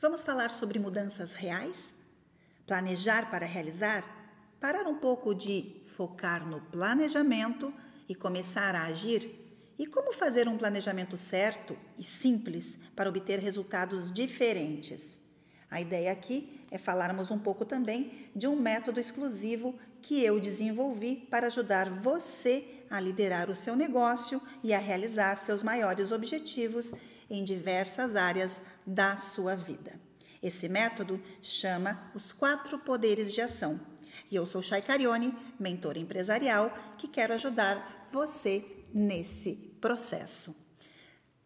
Vamos falar sobre mudanças reais? Planejar para realizar? Parar um pouco de focar no planejamento e começar a agir? E como fazer um planejamento certo e simples para obter resultados diferentes? A ideia aqui é falarmos um pouco também de um método exclusivo que eu desenvolvi para ajudar você a liderar o seu negócio e a realizar seus maiores objetivos em diversas áreas da sua vida. Esse método chama os quatro poderes de ação. E eu sou Chay Carione, mentora empresarial, que quero ajudar você nesse processo.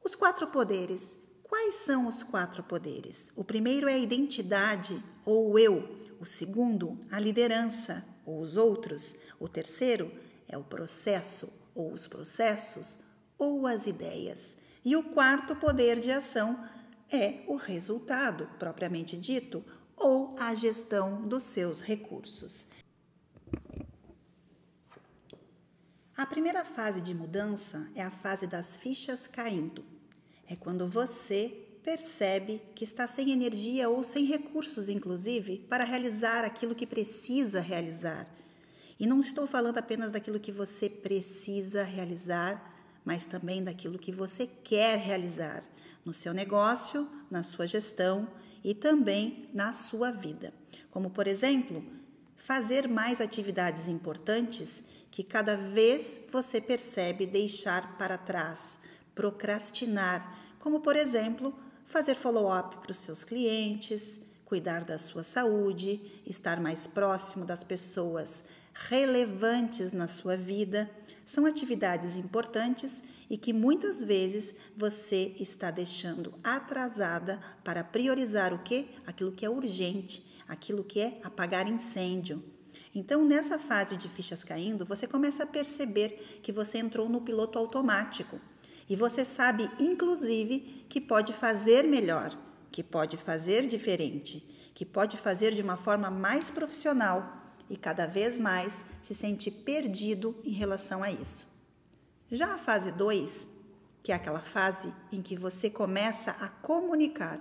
Os quatro poderes. Quais são os quatro poderes? O primeiro é a identidade ou eu, o segundo, a liderança ou os outros, o terceiro é o processo ou os processos ou as ideias. E o quarto poder de ação é o resultado propriamente dito ou a gestão dos seus recursos. A primeira fase de mudança é a fase das fichas caindo. É quando você percebe que está sem energia ou sem recursos, inclusive, para realizar aquilo que precisa realizar. E não estou falando apenas daquilo que você precisa realizar, mas também daquilo que você quer realizar no seu negócio, na sua gestão e também na sua vida. Como, por exemplo, fazer mais atividades importantes que cada vez você percebe deixar para trás, procrastinar, como por exemplo, fazer follow-up para os seus clientes, cuidar da sua saúde, estar mais próximo das pessoas relevantes na sua vida. São atividades importantes e que muitas vezes você está deixando atrasada para priorizar o que? Aquilo que é urgente, aquilo que é apagar incêndio. Então, nessa fase de fichas caindo, você começa a perceber que você entrou no piloto automático e você sabe, inclusive, que pode fazer melhor, que pode fazer diferente, que pode fazer de uma forma mais profissional e cada vez mais se sente perdido em relação a isso. Já a fase 2, que é aquela fase em que você começa a comunicar,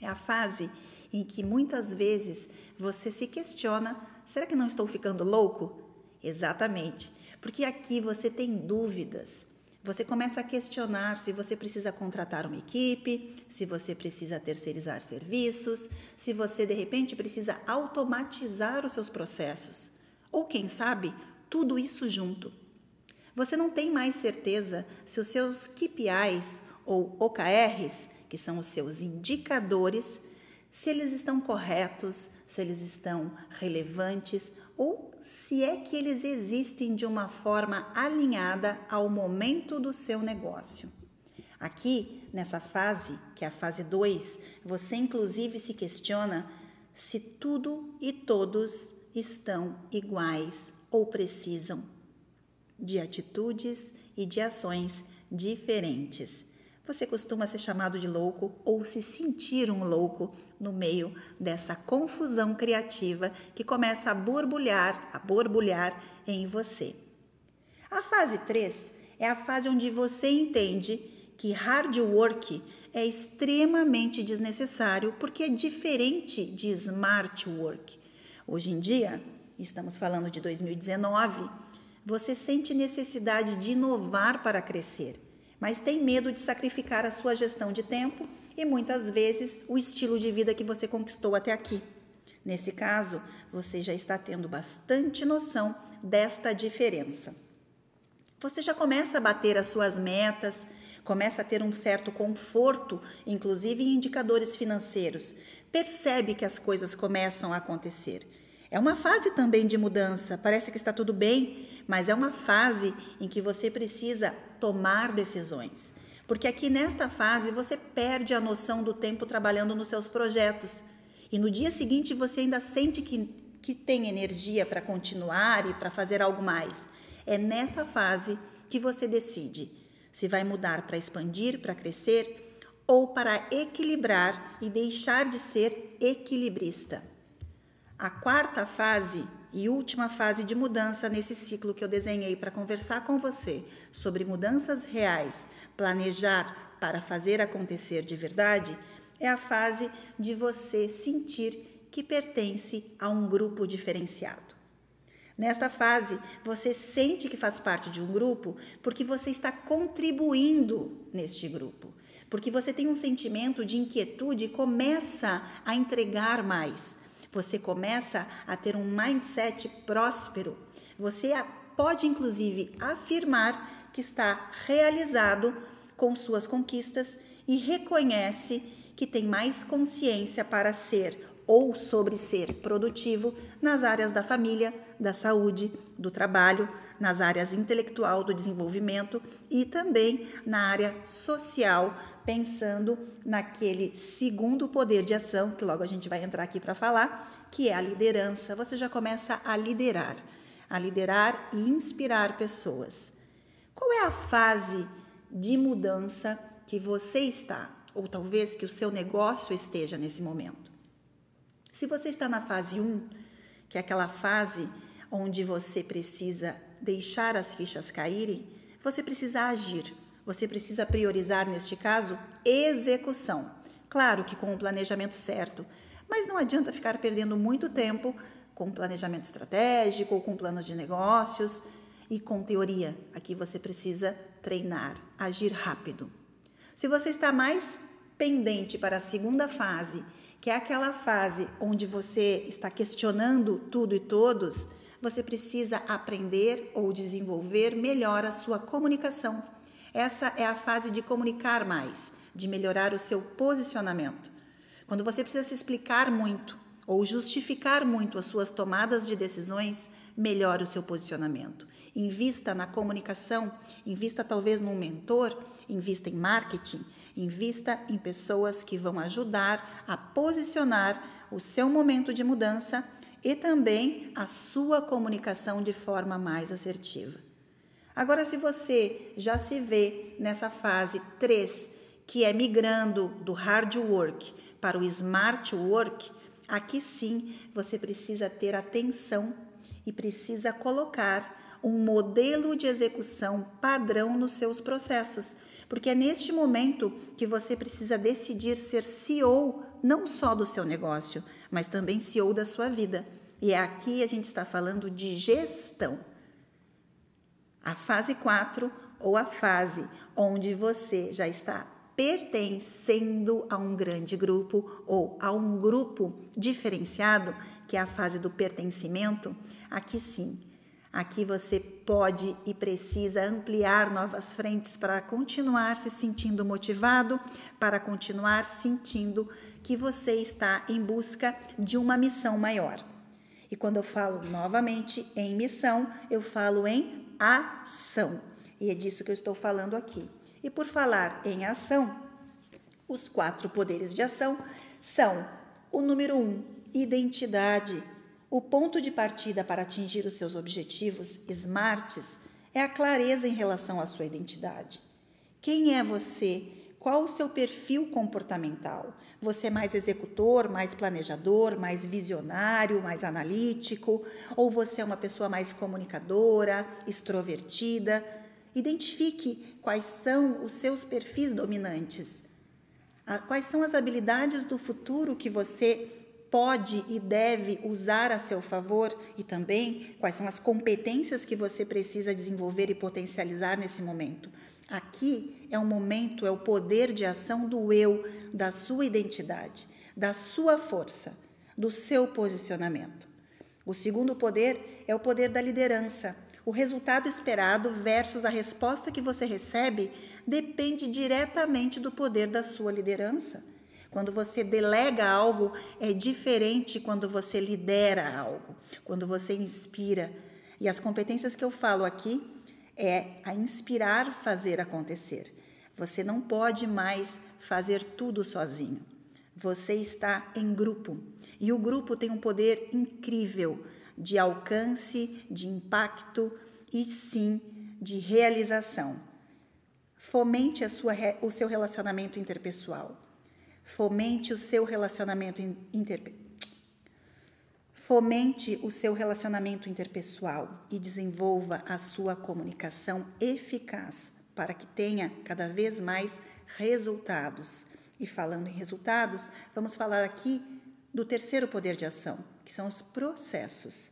é a fase em que muitas vezes você se questiona será que não estou ficando louco? Exatamente, porque aqui você tem dúvidas. Você começa a questionar se você precisa contratar uma equipe, se você precisa terceirizar serviços, se você de repente precisa automatizar os seus processos. Ou quem sabe, tudo isso junto. Você não tem mais certeza se os seus KPIs ou OKRs, que são os seus indicadores, se eles estão corretos, se eles estão relevantes ou se é que eles existem de uma forma alinhada ao momento do seu negócio. Aqui, nessa fase, que é a fase 2, você inclusive se questiona se tudo e todos estão iguais ou precisam de atitudes e de ações diferentes. Você costuma ser chamado de louco ou se sentir um louco no meio dessa confusão criativa que começa a borbulhar, a borbulhar em você. A fase 3 é a fase onde você entende que hard work é extremamente desnecessário porque é diferente de smart work. Hoje em dia, estamos falando de 2019, você sente necessidade de inovar para crescer mas tem medo de sacrificar a sua gestão de tempo e muitas vezes o estilo de vida que você conquistou até aqui. Nesse caso, você já está tendo bastante noção desta diferença. Você já começa a bater as suas metas, começa a ter um certo conforto, inclusive em indicadores financeiros. Percebe que as coisas começam a acontecer. É uma fase também de mudança, parece que está tudo bem, mas é uma fase em que você precisa tomar decisões. Porque aqui nesta fase você perde a noção do tempo trabalhando nos seus projetos. E no dia seguinte você ainda sente que, que tem energia para continuar e para fazer algo mais. É nessa fase que você decide se vai mudar para expandir, para crescer ou para equilibrar e deixar de ser equilibrista. A quarta fase e última fase de mudança nesse ciclo que eu desenhei para conversar com você sobre mudanças reais, planejar para fazer acontecer de verdade, é a fase de você sentir que pertence a um grupo diferenciado. Nesta fase, você sente que faz parte de um grupo porque você está contribuindo neste grupo, porque você tem um sentimento de inquietude e começa a entregar mais. Você começa a ter um mindset próspero. Você pode inclusive afirmar que está realizado com suas conquistas e reconhece que tem mais consciência para ser ou sobre ser produtivo nas áreas da família, da saúde, do trabalho, nas áreas intelectual, do desenvolvimento e também na área social, pensando naquele segundo poder de ação, que logo a gente vai entrar aqui para falar, que é a liderança. Você já começa a liderar, a liderar e inspirar pessoas. Qual é a fase de mudança que você está, ou talvez que o seu negócio esteja nesse momento? Se você está na fase 1, que é aquela fase onde você precisa deixar as fichas caírem, você precisa agir. Você precisa priorizar, neste caso, execução. Claro que com o planejamento certo, mas não adianta ficar perdendo muito tempo com planejamento estratégico ou com planos de negócios e com teoria. Aqui você precisa treinar, agir rápido. Se você está mais pendente para a segunda fase que é aquela fase onde você está questionando tudo e todos, você precisa aprender ou desenvolver melhor a sua comunicação. Essa é a fase de comunicar mais, de melhorar o seu posicionamento. Quando você precisa se explicar muito ou justificar muito as suas tomadas de decisões, melhore o seu posicionamento. Invista na comunicação, invista talvez num mentor, invista em marketing, Invista em pessoas que vão ajudar a posicionar o seu momento de mudança e também a sua comunicação de forma mais assertiva. Agora, se você já se vê nessa fase 3, que é migrando do hard work para o smart work, aqui sim você precisa ter atenção e precisa colocar um modelo de execução padrão nos seus processos porque é neste momento que você precisa decidir ser CEO não só do seu negócio, mas também CEO da sua vida. E é aqui a gente está falando de gestão. A fase 4 ou a fase onde você já está pertencendo a um grande grupo ou a um grupo diferenciado, que é a fase do pertencimento, aqui sim Aqui você pode e precisa ampliar novas frentes para continuar se sentindo motivado, para continuar sentindo que você está em busca de uma missão maior. E quando eu falo novamente em missão, eu falo em ação. E é disso que eu estou falando aqui. E por falar em ação, os quatro poderes de ação são o número um, identidade o ponto de partida para atingir os seus objetivos smarts é a clareza em relação à sua identidade. Quem é você? Qual o seu perfil comportamental? Você é mais executor, mais planejador, mais visionário, mais analítico? Ou você é uma pessoa mais comunicadora, extrovertida? Identifique quais são os seus perfis dominantes. Quais são as habilidades do futuro que você pode e deve usar a seu favor e também quais são as competências que você precisa desenvolver e potencializar nesse momento. Aqui é o momento, é o poder de ação do eu, da sua identidade, da sua força, do seu posicionamento. O segundo poder é o poder da liderança. O resultado esperado versus a resposta que você recebe depende diretamente do poder da sua liderança. Quando você delega algo, é diferente quando você lidera algo, quando você inspira. E as competências que eu falo aqui é a inspirar fazer acontecer. Você não pode mais fazer tudo sozinho. Você está em grupo. E o grupo tem um poder incrível de alcance, de impacto e sim de realização. Fomente sua, o seu relacionamento interpessoal. Fomente o seu relacionamento interpessoal. Fomente o seu relacionamento interpessoal e desenvolva a sua comunicação eficaz para que tenha cada vez mais resultados. E falando em resultados, vamos falar aqui do terceiro poder de ação, que são os processos.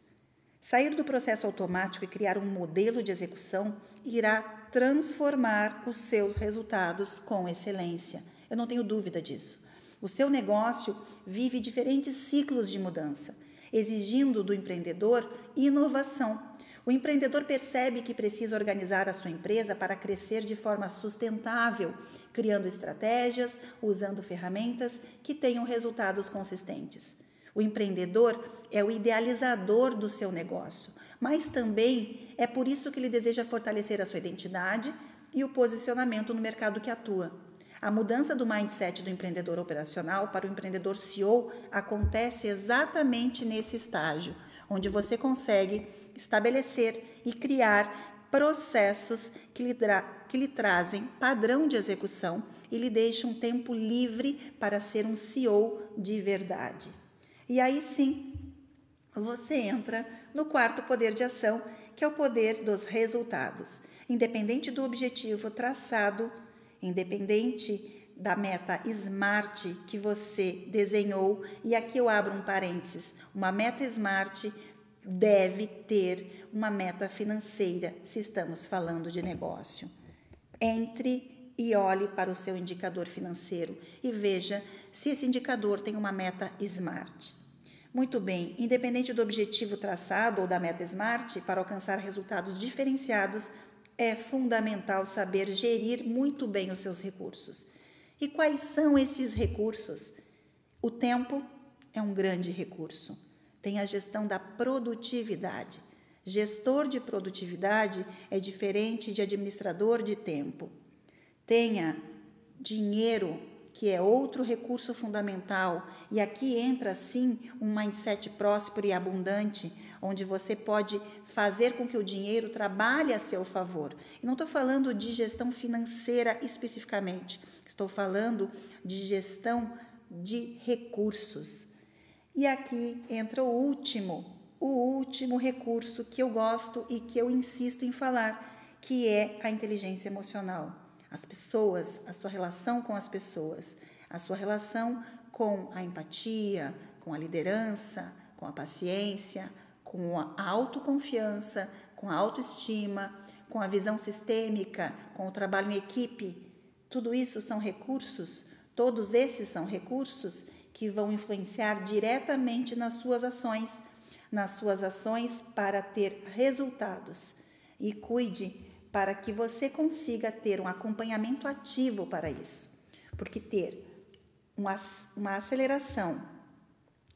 Sair do processo automático e criar um modelo de execução irá transformar os seus resultados com excelência. Eu não tenho dúvida disso. O seu negócio vive diferentes ciclos de mudança, exigindo do empreendedor inovação. O empreendedor percebe que precisa organizar a sua empresa para crescer de forma sustentável, criando estratégias, usando ferramentas que tenham resultados consistentes. O empreendedor é o idealizador do seu negócio, mas também é por isso que ele deseja fortalecer a sua identidade e o posicionamento no mercado que atua. A mudança do mindset do empreendedor operacional para o empreendedor CEO acontece exatamente nesse estágio, onde você consegue estabelecer e criar processos que lhe, que lhe trazem padrão de execução e lhe deixam tempo livre para ser um CEO de verdade. E aí sim, você entra no quarto poder de ação, que é o poder dos resultados. Independente do objetivo traçado, independente da meta SMART que você desenhou, e aqui eu abro um parênteses: uma meta SMART deve ter uma meta financeira, se estamos falando de negócio. Entre e olhe para o seu indicador financeiro e veja se esse indicador tem uma meta SMART. Muito bem, independente do objetivo traçado ou da meta SMART, para alcançar resultados diferenciados, é fundamental saber gerir muito bem os seus recursos. E quais são esses recursos? O tempo é um grande recurso. Tem a gestão da produtividade. Gestor de produtividade é diferente de administrador de tempo. Tenha dinheiro que é outro recurso fundamental, e aqui entra sim um mindset próspero e abundante, onde você pode fazer com que o dinheiro trabalhe a seu favor. E não estou falando de gestão financeira especificamente, estou falando de gestão de recursos. E aqui entra o último, o último recurso que eu gosto e que eu insisto em falar, que é a inteligência emocional as pessoas, a sua relação com as pessoas, a sua relação com a empatia, com a liderança, com a paciência, com a autoconfiança, com a autoestima, com a visão sistêmica, com o trabalho em equipe. Tudo isso são recursos, todos esses são recursos que vão influenciar diretamente nas suas ações, nas suas ações para ter resultados. E cuide para que você consiga ter um acompanhamento ativo para isso. Porque ter uma, uma aceleração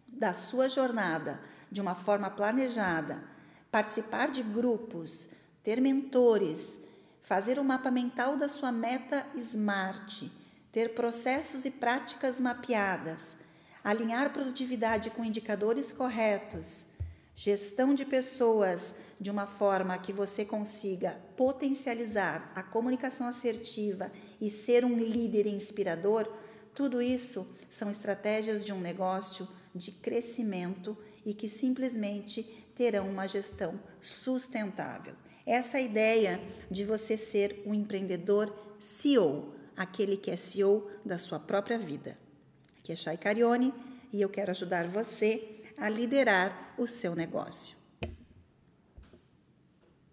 da sua jornada de uma forma planejada, participar de grupos, ter mentores, fazer o um mapa mental da sua meta SMART, ter processos e práticas mapeadas, alinhar produtividade com indicadores corretos, gestão de pessoas de uma forma que você consiga potencializar a comunicação assertiva e ser um líder inspirador, tudo isso são estratégias de um negócio de crescimento e que simplesmente terão uma gestão sustentável. Essa é ideia de você ser um empreendedor CEO, aquele que é CEO da sua própria vida. Aqui é Chay Carione e eu quero ajudar você a liderar o seu negócio.